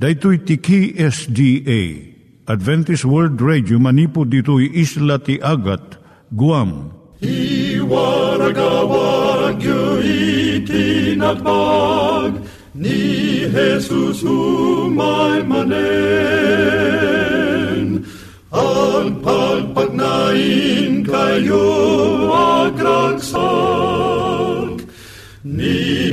Daitui tiki SDA Adventist World Radio manipu ditui isla ti Agat Guam. I waragawag itinatpag ni Jesus umay manen ang pagpagnain kayo agkansak ni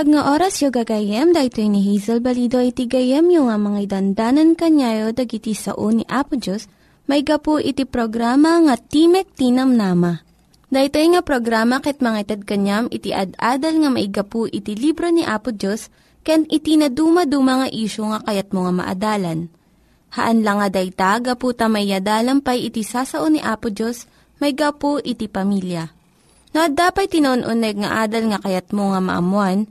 Naimbag nga oras yung gagayem, dahil ni Hazel Balido iti gayem yung nga mga dandanan kanyayo dagiti sao ni Apo Diyos, may gapu iti programa nga Timek Tinam Nama. Dahil nga programa ket mga kanyam iti ad-adal nga maigapu iti libro ni Apo Diyos, ken iti na dumaduma nga isyo nga kayat mo nga maadalan. Haan lang nga dayta, gapu tamay pay iti sasao ni Apo Diyos, may gapu iti pamilya No, dapat tinon-uneg nga adal nga kayat mo nga maamuan,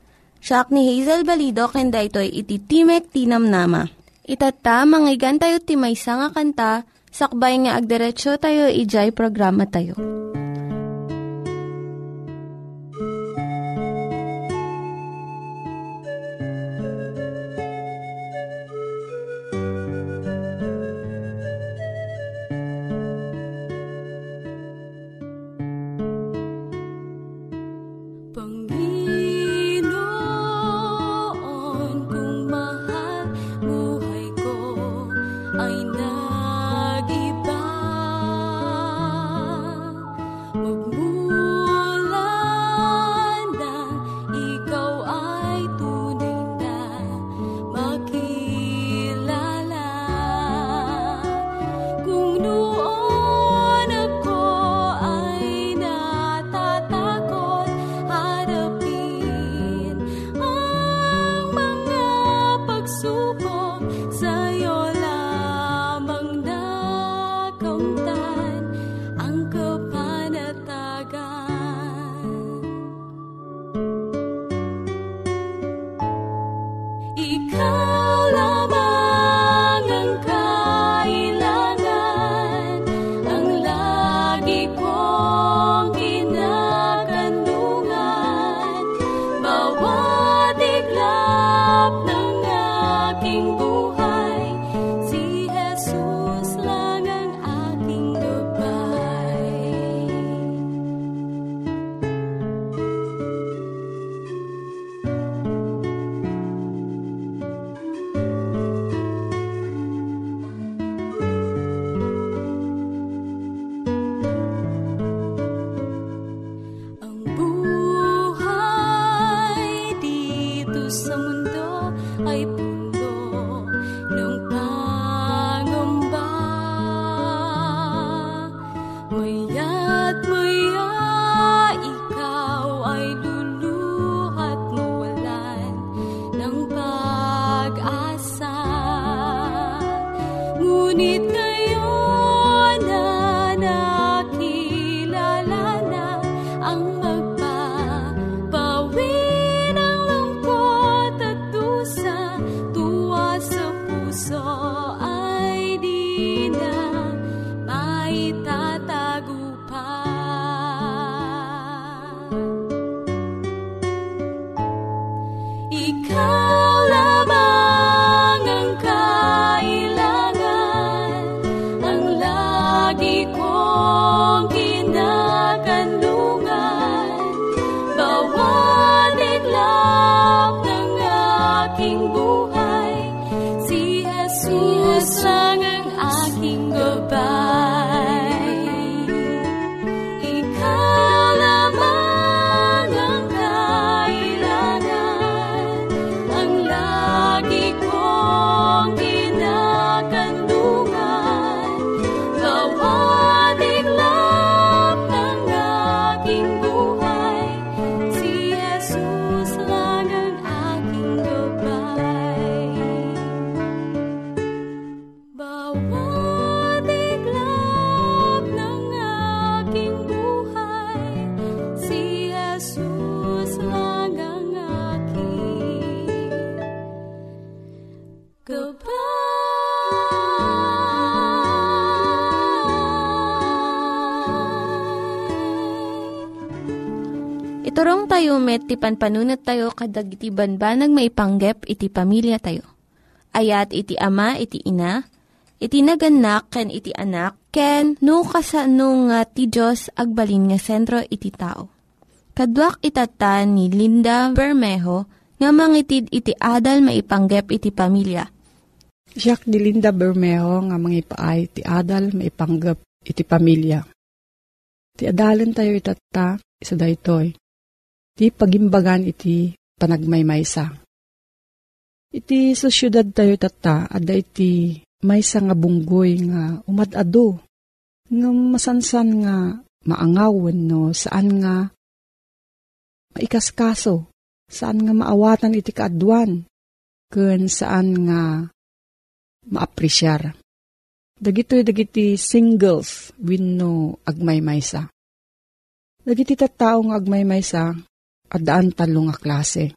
siya ni Hazel Balido ken daytoy iti Timek Tinam Nama. Itata, manggigan tayo timaysa nga kanta, sakbay nga agderetsyo tayo, ijay programa tayo. Tayo met, ti panpanunat tayo kadag iti banbanag maipanggep iti pamilya tayo. Ayat iti ama, iti ina, iti naganak, ken iti anak, ken no, kasano nga ti Diyos agbalin nga sentro iti tao. Kaduak itatan ni Linda Bermejo nga mangitid iti adal maipanggep iti pamilya. Siyak ni Linda Bermejo nga mangipaay iti adal maipanggep iti pamilya. Ti adalan tayo itata, isa daytoy Ti pagimbagan iti panagmaymaysa. Iti sa syudad tayo tata, ada iti maysa nga bunggoy nga umadado. Nga masansan nga maangawan no, saan nga maikaskaso, saan nga maawatan iti kaadwan, kun saan nga maapresyar. Dagitoy dagiti singles winno agmaymaysa. Dagiti tattao nga agmaymaysa at daan talo nga klase.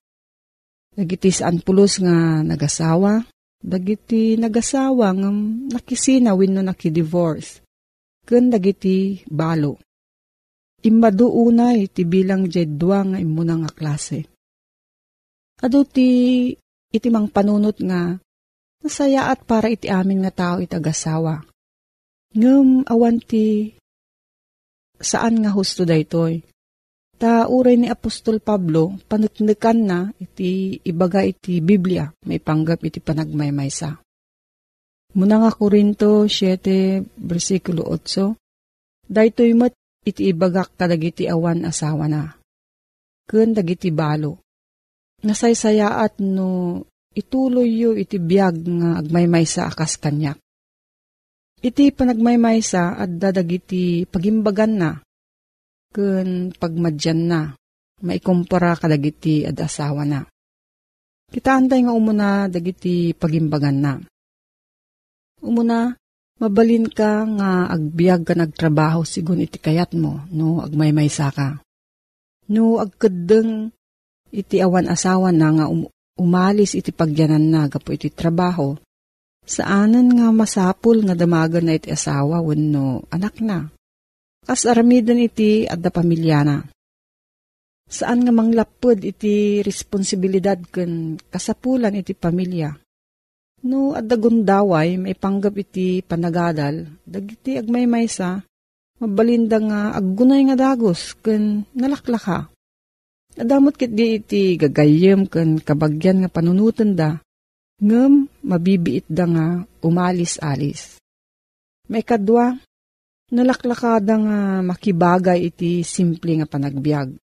Dagiti saan pulos nga nagasawa, dagiti nagasawa nga nakisina wenno nakidivorce, ken dagiti balo. Immadu unay ti bilang jedwa nga imuna nga klase. Ado ti iti mang panunot nga nasaya at para iti amin nga tao itagasawa. Ngem awan ti saan nga husto daytoy Ta uray ni Apostol Pablo, panutnukan na iti ibaga iti Biblia, may panggap iti panagmaymaysa. Muna nga Korinto 7, versikulo 8, Daytoy mat iti ibagak kadagiti awan asawa na. Kun dagiti balo. Nasaysayaat no ituloy yo iti biyag nga agmaymaysa akas kanyak. Iti panagmaymaysa at dadagiti pagimbagan na ken pagmadyan na, maikumpara kadagiti ad asawa na. Kita antay nga umuna dagiti pagimbagan na. Umuna, mabalin ka nga agbiag ka nagtrabaho sigun iti kayat mo, no agmaymaysa ka. No agkadeng iti awan asawa na nga um, umalis iti pagyanan na gapo iti trabaho, saanan nga masapul nga damagan na iti asawa wenno anak na. Kas aramidan iti adda pamilyana. Saan nga manglapod iti responsibilidad ken kasapulan iti pamilya. No adda gundaway may panggap iti panagadal, dagiti agmaymaysa, mabalinda nga aggunay nga dagos ken nalaklaka. Adamot kit di iti gagayem ken kabagyan nga panunutan da, ngem mabibiit da nga umalis-alis. May kadwa, nalaklakada nga makibagay iti simple nga panagbiag.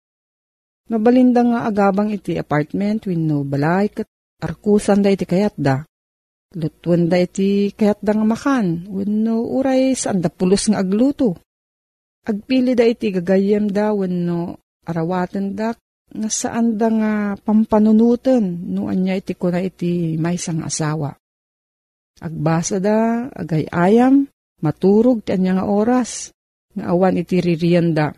Mabalinda nga agabang iti apartment no balay kat arkusan da iti kayat da. Lutuan da iti kayat da nga makan no uray saan da pulos nga agluto. Agpili da iti gagayem da no arawatan da nga saan da nga pampanunutan no anya iti kuna iti may sang asawa. Agbasa da, agay ayam, Maturog ti anya nga oras, nga awan iti ririyanda.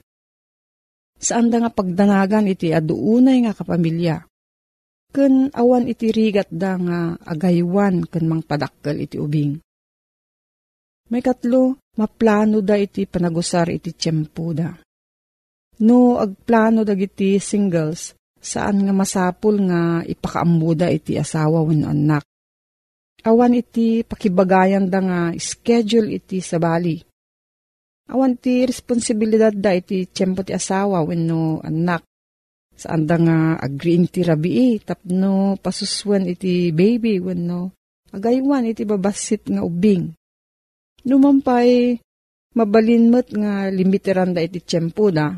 Saan da nga pagdanagan iti aduunay nga kapamilya. Ken awan iti rigat da nga agaywan ken mangpadakkel iti ubing. May katlo, maplano da iti panagusar iti tiyempo da. No agplano dagiti singles, saan nga masapul nga ipakaamuda iti asawa wenno anak Awan iti pakibagayan da nga schedule iti sa bali. Awan ti responsibilidad da iti tiyempo ti asawa wenno anak. Saan da nga agreeing ti rabii tapno pasuswan iti baby wenno agaywan iti babasit nga ubing. Numampay mabalin mo't nga limiteran da iti tiyempo da.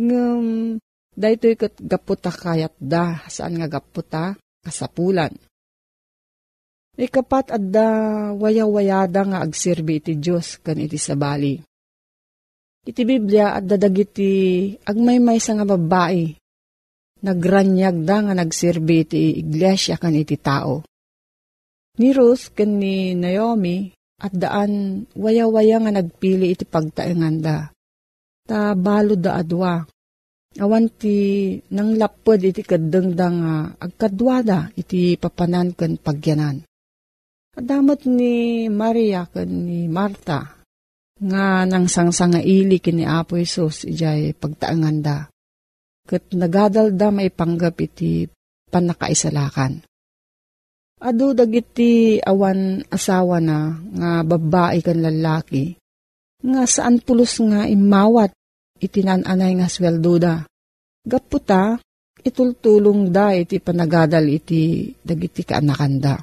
Ngam daytoy kat gaputa kayat da saan nga gaputa kasapulan Ikapat adda waya-wayada nga agserbi iti Diyos kan iti sabali. Iti Biblia adda dagiti agmaymay sa nga babae. Nagranyag da nga nagserbi iti iglesia kan iti tao. Ni Ruth kan ni Naomi at daan waya-waya nga nagpili iti pagtaengan da. Ta balo da adwa. Awan ti nang lapod iti kadengda nga agkadwada iti papanan kan pagyanan. Adamot ni Maria ken ni Marta nga nang sangsanga ili kini Apo Isus ijay pagtaangan da. kat nagadalda maipanggap iti panakaisalakan. Ado dagiti awan asawa na nga babae kan lalaki, nga saan pulos nga imawat itinananay nga sweldo da. Gaputa, itultulong da iti panagadal iti dagiti kaanakanda.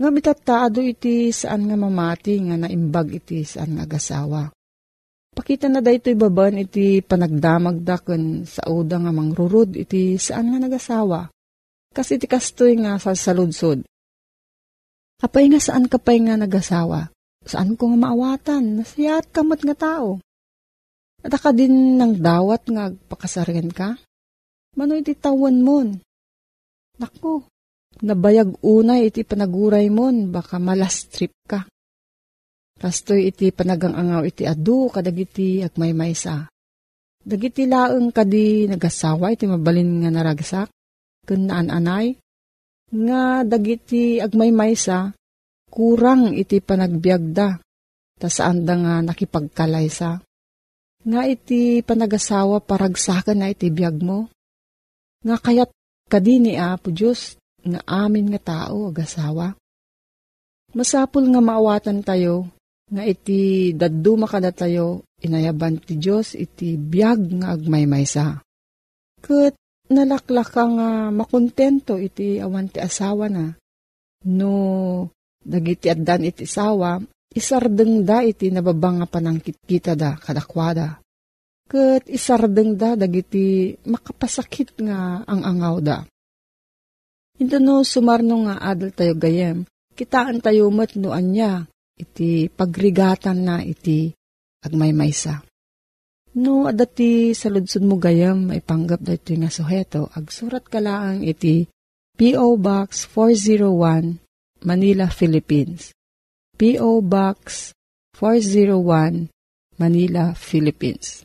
Nga mitataado iti saan nga mamati nga naimbag iti saan nga gasawa. Pakita na da ito'y baban iti panagdamag da sa uda nga mangrurud iti saan nga nagasawa. Kasi iti kastoy nga sa saludsod. Apay nga saan kapay nga nagasawa? Saan ko nga maawatan? Nasiyat kamot nga tao. At ka din ng dawat nga pakasarian ka? Mano iti tawan mon? Naku, nabayag unay iti panaguray mon, baka malastrip ka. Kastoy iti panagangangaw iti adu kadagiti agmaymaysa. Dagiti laeng kadi nagasawa iti mabalin nga naragsak, kun naan-anay, nga dagiti agmaymaysa, kurang iti panagbiagda, ta saan da nga nakipagkalaysa. Nga iti panagasawa paragsakan na iti biag mo, nga kayat kadini Apo Diyos, nga amin nga tao agasawa. Masapul nga maawatan tayo, nga iti daddu makada tayo, inayaban ti Diyos iti biyag nga agmaymaysa. Kat nalaklak nga makontento iti awan ti asawa na. No, dagiti addan iti asawa, isardeng da iti nababanga panangkit kita da kadakwada. Kat isardeng da dagiti makapasakit nga ang angaw da. Ito no sumarno nga adal tayo gayem, kitaan tayo mat no anya, iti pagrigatan na iti agmaymaysa. No, adati sa ludsud mo gayam, maipanggap da ito nga suheto, agsurat ka lang iti P.O. Box 401, Manila, Philippines. P.O. Box 401, Manila, Philippines.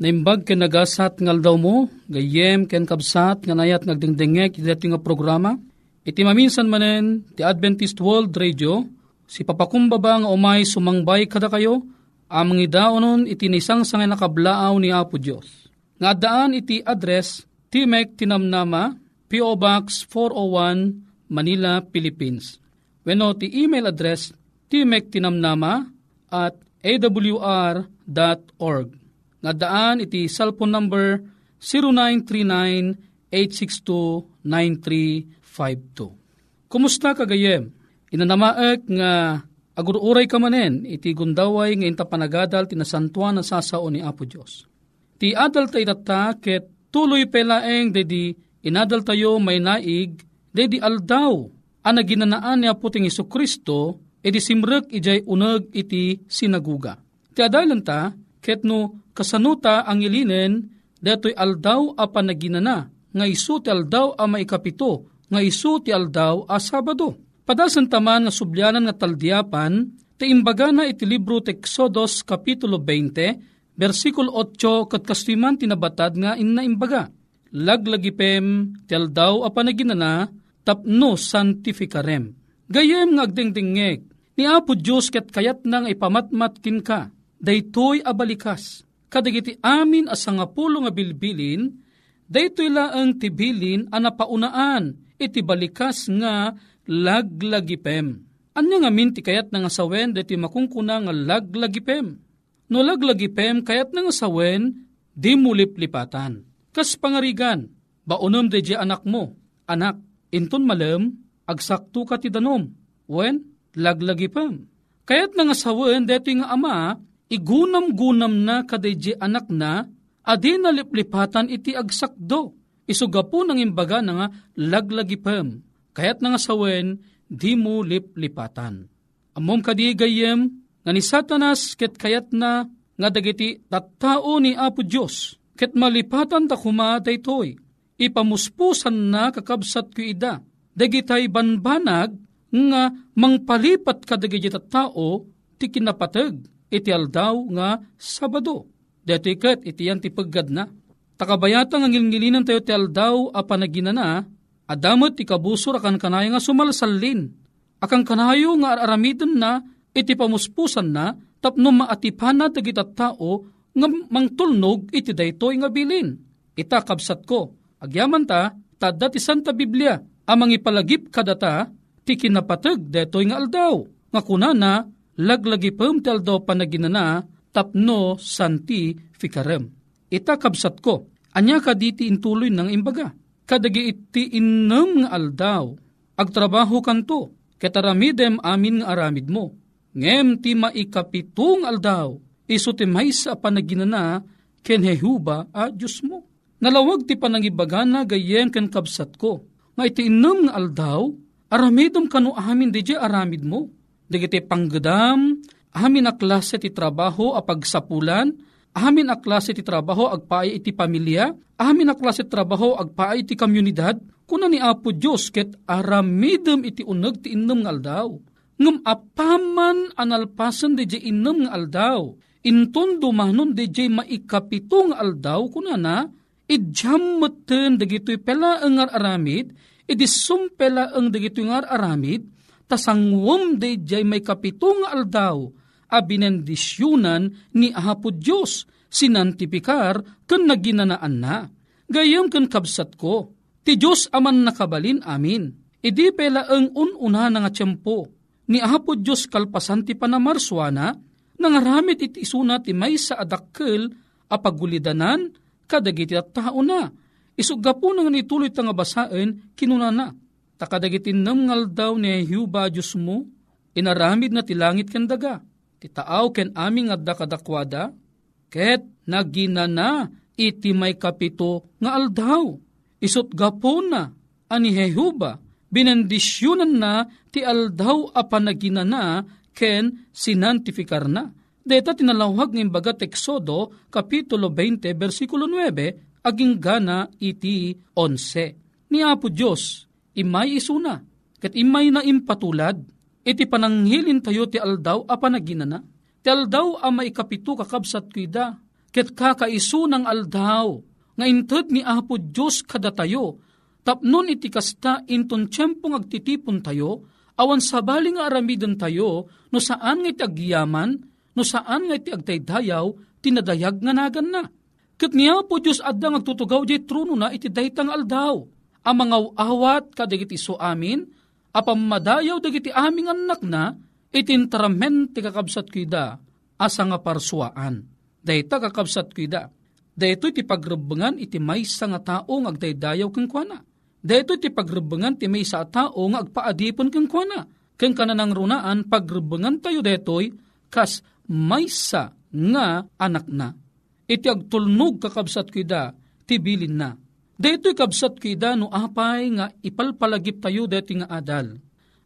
Naimbag ken nagasat ngal daw mo, gayem ken kabsat nga nayat nagdingdingek iti nga programa. Iti maminsan manen ti Adventist World Radio, si papakumbaba nga umay sumangbay kada kayo, amang idaonon iti nisang sangay nakablaaw ni Apo Diyos. Nga daan iti address Timek Tinamnama, P.O. Box 401, Manila, Philippines. Weno ti email address timektinamnama at awr.org. Nga daan iti cellphone number 0939-862-9352. Kumusta kagayem? Inanamaek nga agururay ka manen iti gundaway nga inta panagadal tinasantuan na sasao ni Apo Diyos. Ti adal tayo ket tuloy pelaeng dedi inadal tayo may naig dedi aldaw ana ginanaan ni Apo ting Iso Kristo edi simrek ijay uneg iti sinaguga. Ti adalan ta ket no kasanuta ang ilinen detoy aldaw a panaginana nga isu ti aldaw a maikapito nga isu ti aldaw a Sabado. Padasan taman nga subyanan nga taldiapan ti imbaga na iti libro ti Exodus Kapitulo 20 versikulo 8 kat kastiman tinabatad nga inna imbaga. Laglagipem tel daw a panaginana tapno santificarem. Gayem nga agdingdingeg, ni Apo Diyos ket kayat nang ipamatmat kin ka, daytoy abalikas. Kadagiti amin asangapulo nga bilbilin, daytoy laang tibilin anapaunaan iti balikas nga laglagipem. Anya nga minti kayat nga sawen deti makungkuna nga laglagipem. No laglagipem kayat nga sawen di muliplipatan. Kas pangarigan, baunom de anak mo, anak, inton malem, agsakto ka ti danom, wen, laglagi pam. Kaya't nga sawen, deto nga ama, igunam-gunam na kadayji anak na, adi na liplipatan iti agsakdo. Isugapo ng imbaga na nga laglagi pam. Kaya't nga sawen, di mo liplipatan. Amom kadi gayem, nga ni satanas ket kayat na nga dagiti tattao ni Apo Diyos, ket malipatan ta kuma daytoy, ipamuspusan na kakabsat ko ida, dagitay banbanag nga mangpalipat ka dagiti tattao ti kinapateg iti aldaw nga Sabado. Dito ikat iti yan ti paggad na. Takabayata nga ngilngilinan tayo ti aldaw a panagina na, adamot ti kabusor akan kanayo nga sumalsalin. Akan kanayo nga aramidon na iti pamuspusan na tapno maatipana dagiti tao nga mangtulnog iti daytoy nga bilin. Ita kabsat ko, agyaman ta, tadda ti Santa Biblia, amang ipalagip kadata, ti kinapatag daytoy nga aldaw. Nga kunana, laglagi pam ti aldaw panaginana, tapno santi fikarem. Ita kabsat ko, anya ka diti intuloy ng imbaga. Kadagi iti innem nga aldaw, agtrabaho kanto, ketaramidem amin nga aramid mo Ngem ti maikapitong aldaw, iso ti may sa panaginana, ken hehuba a Diyos mo. Nalawag ti panangibagana gayen ken kabsat ko. Nga iti inam nga aldaw, aramidom kanu amin di aramid mo. Digiti panggedam, amin a klase ti trabaho a pagsapulan, amin a klase ti trabaho agpaay iti pamilya, amin a klase ti trabaho agpaay iti komunidad, kuna ni Apo Diyos ket aramidom iti uneg ti inam nga aldaw ngem apaman analpasan de jay inem nga aldaw. Inton dumanon jay maikapitong aldaw kunana, idjam meten dagitoy pela engar aramid, idisum pela ang dagitoy ngar aramid, tasangwom de jay may kapitong aldaw, abinendisyunan ni Ahapo Diyos, sinantipikar kan naginanaan na. Gayam kan kabsat ko, ti Diyos aman nakabalin amin, idi pela ang ununa nga tiyempo, ni Apo Diyos kalpasan ti panamarswana, nangaramit iti isuna ti may sa adakkel a pagulidanan kadagiti at tao na. Isuga po nang nituloy nga basaen kinunana. Takadagiti namngal daw ni Hiuba Diyos mo, inaramid na ti langit ken daga. Ti taaw ken aming adda kadakwada, ket naginana iti may kapito nga aldaw. Isot gapon na ani Jehuba binendisyonan na ti aldaw a panaginana ken sinantifikar na. Deta tinalawag ng bagat Exodo, Kapitulo 20, versikulo 9, aging gana iti 11. Ni Apo Diyos, imay isuna, ket imay na impatulad, iti pananghilin tayo ti aldaw a panaginana. Ti aldaw a maikapito kakabsat kuida, ket kakaisu ng aldaw, nga inted ni Apo Diyos kada tayo, Tapnon iti kasta inton tiyempong agtitipon tayo, awan sabali nga aramidon tayo, no saan nga iti agyaman, no saan nga iti agtaydayaw, tinadayag nga nagan na. Kat niya po Diyos adda nga agtutugaw di truno na iti daytang aldaw. Ang awat kadagiti so amin, apamadayaw dagiti aming anak na, itintramen ti kakabsat kida, asa nga parsuaan. Dayta kakabsat kida. Dayto iti pagrebengan iti maysa nga tao nga agdaydayaw keng kuana. Dito ti pagrebengan ti may sa tao nga agpaadipon keng kuana. Keng kananang runaan pagrebengan tayo detoy kas maysa nga anak na. Iti agtulnog kakabsat kida ti bilin na. Deto'y kabsat kida no apay nga ipalpalagip tayo deti nga adal.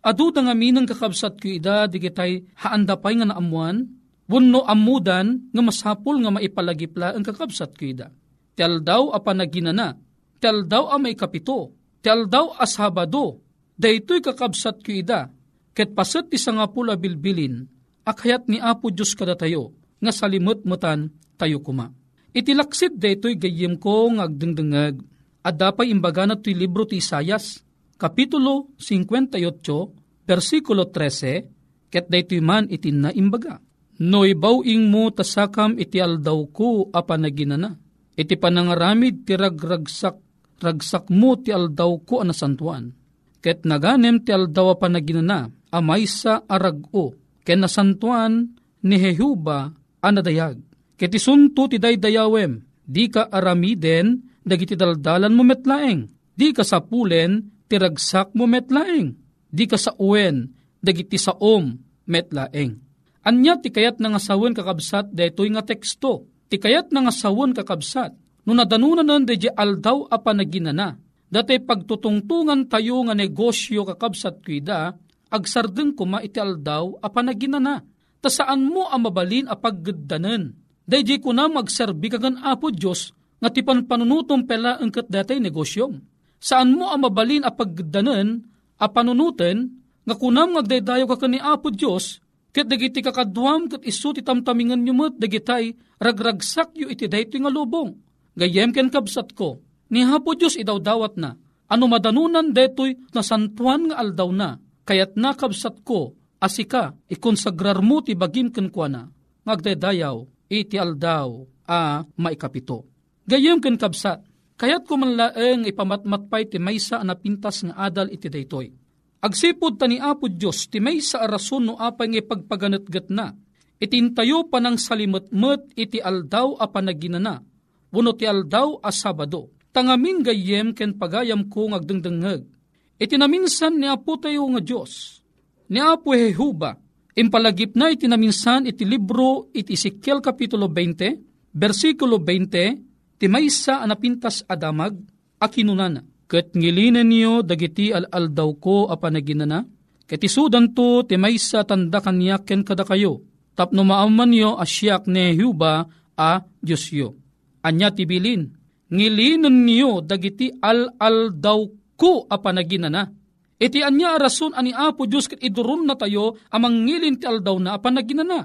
Adu da nga minang kakabsat kida digitay haanda pay nga naamuan, wano amudan nga masapul nga maipalagipla ang kakabsat kida. Tel daw a panaginana, tel daw a may kapito, Tial daw ashabado, daytoy kakabsat ko ida, ket paset ti nga pula bilbilin, akayat ni Apo Diyos kada tayo, nga salimot-mutan tayo kuma. Itilaksit daytoy gayem ko ng agdengdengag, at dapay imbaga na libro ti Isayas, Kapitulo 58, versikulo 13, ket daytoy man itin na imbaga. No ibawing mo tasakam iti aldaw ko apanaginana, iti panangaramid ti ragragsak ragsak mo ti aldaw ko anasantuan. Ket naganem ti aldaw pa naginana, amay sa arag-o, ken nasantuan ni Jehuba anadayag. Ket isunto ti daydayawem, di ka aramiden, dagiti daldalan mo metlaeng, di ka sapulen, ti ti ragsak mo metlaeng. Di ka sa uwen, dagiti sa om metlaeng. Anya ti kayat nga sawon kakabsat detoy nga teksto. Ti kayat nga sawon kakabsat. No nadanunan nan de aldaw a panaginana. Dati pagtutungtungan tayo nga negosyo kakabsat kuida, agsardeng kuma iti aldaw a panaginana. Ta saan mo ang mabalin a paggadanan. Dayjay ko na magserbi kagan apo Diyos nga ti panunutom pela ang kat datay negosyom. Saan mo ang mabalin a pagdanan a panunutan nga kunam ngagdaydayo ka ni Apo Diyos ket dagiti kakadwam ket isu ti tamtamingan nyo met dagitay ragragsak yu iti daytoy nga lubong. Gayem ken kabsat ko ni Apo Diyos idawdawat na ano madanunan detoy na santuan nga aldaw na kayat nakabsat ko asika ikonsagrar mo ti bagim ken kuana ngagdaydayaw iti aldaw a maikapito. Gayem ken kabsat, kayat ko manlaeng ipamatmatpay ti maysa na pintas nga adal iti daytoy. Agsipod ta ni Apo Diyos ti maysa a rason no apay nga pagpaganatgat na, itintayo pa ng salimetmet iti aldaw a panaginana, uno ti aldaw a Sabado. Tangamin gayem ken pagayam ko ngagdengdengeg. Itinaminsan ni Apo tayo nga Diyos, ni Apo Jehuba, impalagip na itinaminsan iti libro iti Ezekiel Kapitulo 20, versikulo 20, ti maysa anapintas adamag, akinunana. Kat ngilinan niyo dagiti al-aldaw ko a panaginana, ket isudan to ti maysa tanda kanyak ken kada kayo, tapno maaman niyo asyak ni Jehuba a Diyos yo. Anya tibilin, ngilinan niyo dagiti al-aldaw ko a panaginana. Iti anya rason ani Apo Diyos ket idurun na tayo amang ngilin ti aldaw na a panaginana.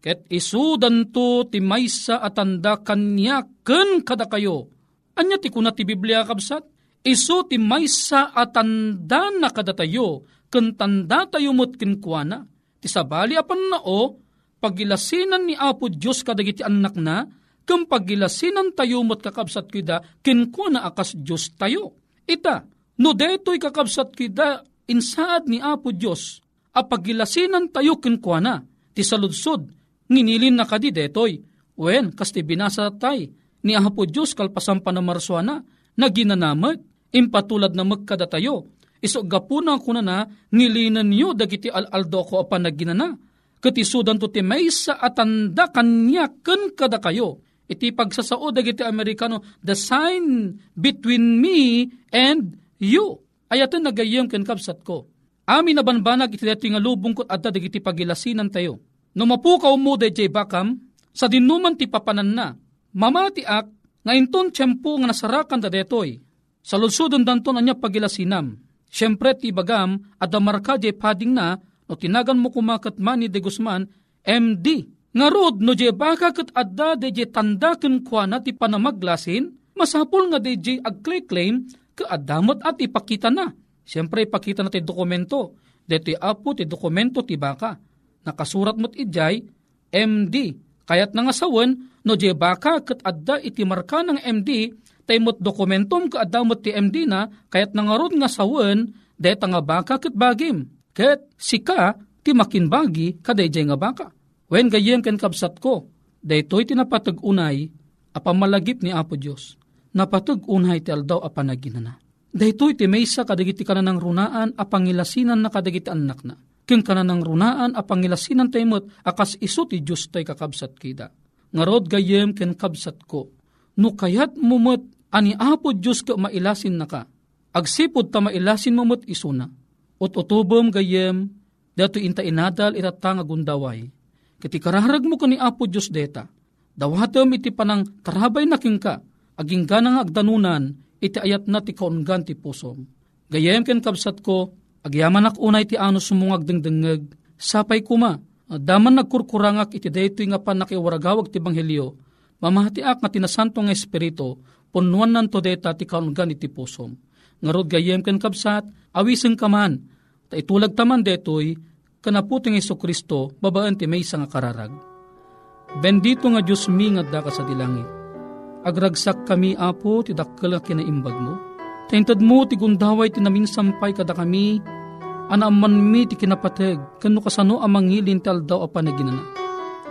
Ket isudan to ti maysa atanda kanya ken kada kayo. Anya ti kuna ti Biblia kabsat? Isu ti maysa atanda na kada tayo ken tanda tayo mot kuana. Ti sabali apan nao pagilasinan ni Apo Diyos kadagiti anak na ken pagilasinan tayo mot kakabsat kida kinkuna akas Diyos tayo. Ita, No detoy kakabsat kida insaad ni Apo Diyos, apagilasinan tayo kinkwana, ti saludsod, nginilin na kadi detoy, wen kasti binasa tay, ni Apo Diyos kalpasan pa na ginanamag, impatulad na magkada tayo, iso gapuna kuna na, ngilinan niyo dagiti al-aldo ko apan naginana, katisudan to ti maysa atanda kanya ken kada kayo, iti pagsasao dagiti Amerikano, the sign between me and You, ayatan nagayem ken kapsat ko. Amin na banbanag iti dati nga lubong kot adda dagiti pagilasinan tayo. No mapukaw mo jay bakam, sa dinuman ti papanan na, mamati ak, nga inton tiyempo nga nasarakan da detoy. Sa lunsudon danton anya pagilasinam. Siyempre ti bagam, adda marka jay pading na, no tinagan mo kumakat mani de Guzman, MD. Nga rod, no jay baka kat adda de jay tanda ken kwa na ti panamaglasin, masapol nga de jay agclaim kaadamot at ipakita na. Siyempre, ipakita na ti dokumento. Dito apo ti dokumento ti baka. Nakasurat mo't ijay, MD. Kayat nga sawan, no di baka kat adda iti marka ng MD, taymot dokumentum ka adamot ti MD na, kayat nga rod nga sawan, deta nga baka kat bagim. Kat sika, ti makinbagi, kadayjay nga baka. Wen gayem ken kabsat ko, daytoy tinapatag unay, apamalagip ni Apo Diyos napatag unhay ti aldaw a panaginana. Dahito iti maysa kadagiti kananang runaan a pangilasinan na kadagiti anak na. King kananang runaan a pangilasinan taymot akas iso ti Diyos tay kakabsat kida. Ngarod gayem ken kabsat ko. No kayat mumot ani apo Diyos ka mailasin na ka. Agsipod ta mailasin mumot isuna. Ot utubom gayem dato inta inadal itatang agundaway. Kati kararag mo ka ni apo Diyos deta. Dawatom iti panang tarabay na ka aging ganang agdanunan, iti ayat na ti kaungan ti pusom. Gayem ken kabsat ko, agyaman ak unay ti ano sumungag dengdengeg, sapay kuma, daman nagkurkurangak iti daytoy nga panakiwaragawag ti banghelyo, mamahati ak nga tinasanto nga espiritu, punuan nan to deta ti kaungan iti pusom. Ngarod gayem ken kabsat, awiseng kaman, ta itulag taman detoy, kanaputing Iso Kristo, babaan ti may nga kararag. Bendito nga Diyos mi nga da ka sa dilangit Agragsak kami, Apo, ti dakkel kinaimbag mo. Taintad mo, ti gundaway ti namin sampay kada kami, anaaman mi ti kinapateg, kano kasano amangilin tal daw apanaginana.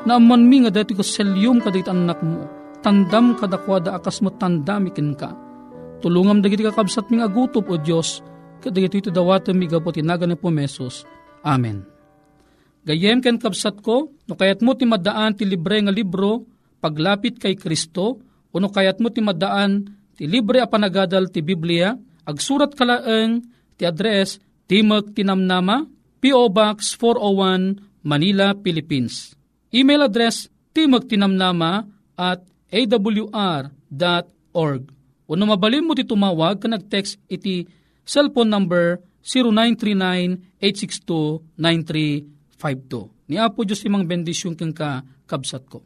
Naaman mi nga dati ko selyum kadit anak mo, tandam kadakwada akas mo tandami kin ka. Tulungam dagiti kakabsat ming agutop o Diyos, kadagito iti dawatan mi gapo tinagan po mesos. Amen. Gayem ken kapsat ko, no kayat mo ti madaan ti libre nga libro, paglapit kay Kristo, uno kayat mo ti madaan ti libre a panagadal ti Biblia, agsurat kalaeng ti address Timog Tinamnama, P.O. Box 401, Manila, Philippines. Email address timagtinamnama at awr.org. Uno mabalin mo ti tumawag ka nag-text iti cellphone number 0939-862-9352. Ni Apo Diyos imang bendisyon kang ka kabsat ko.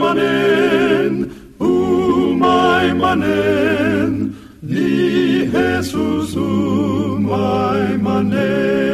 manen, umay manen, ni Jesus umay manen.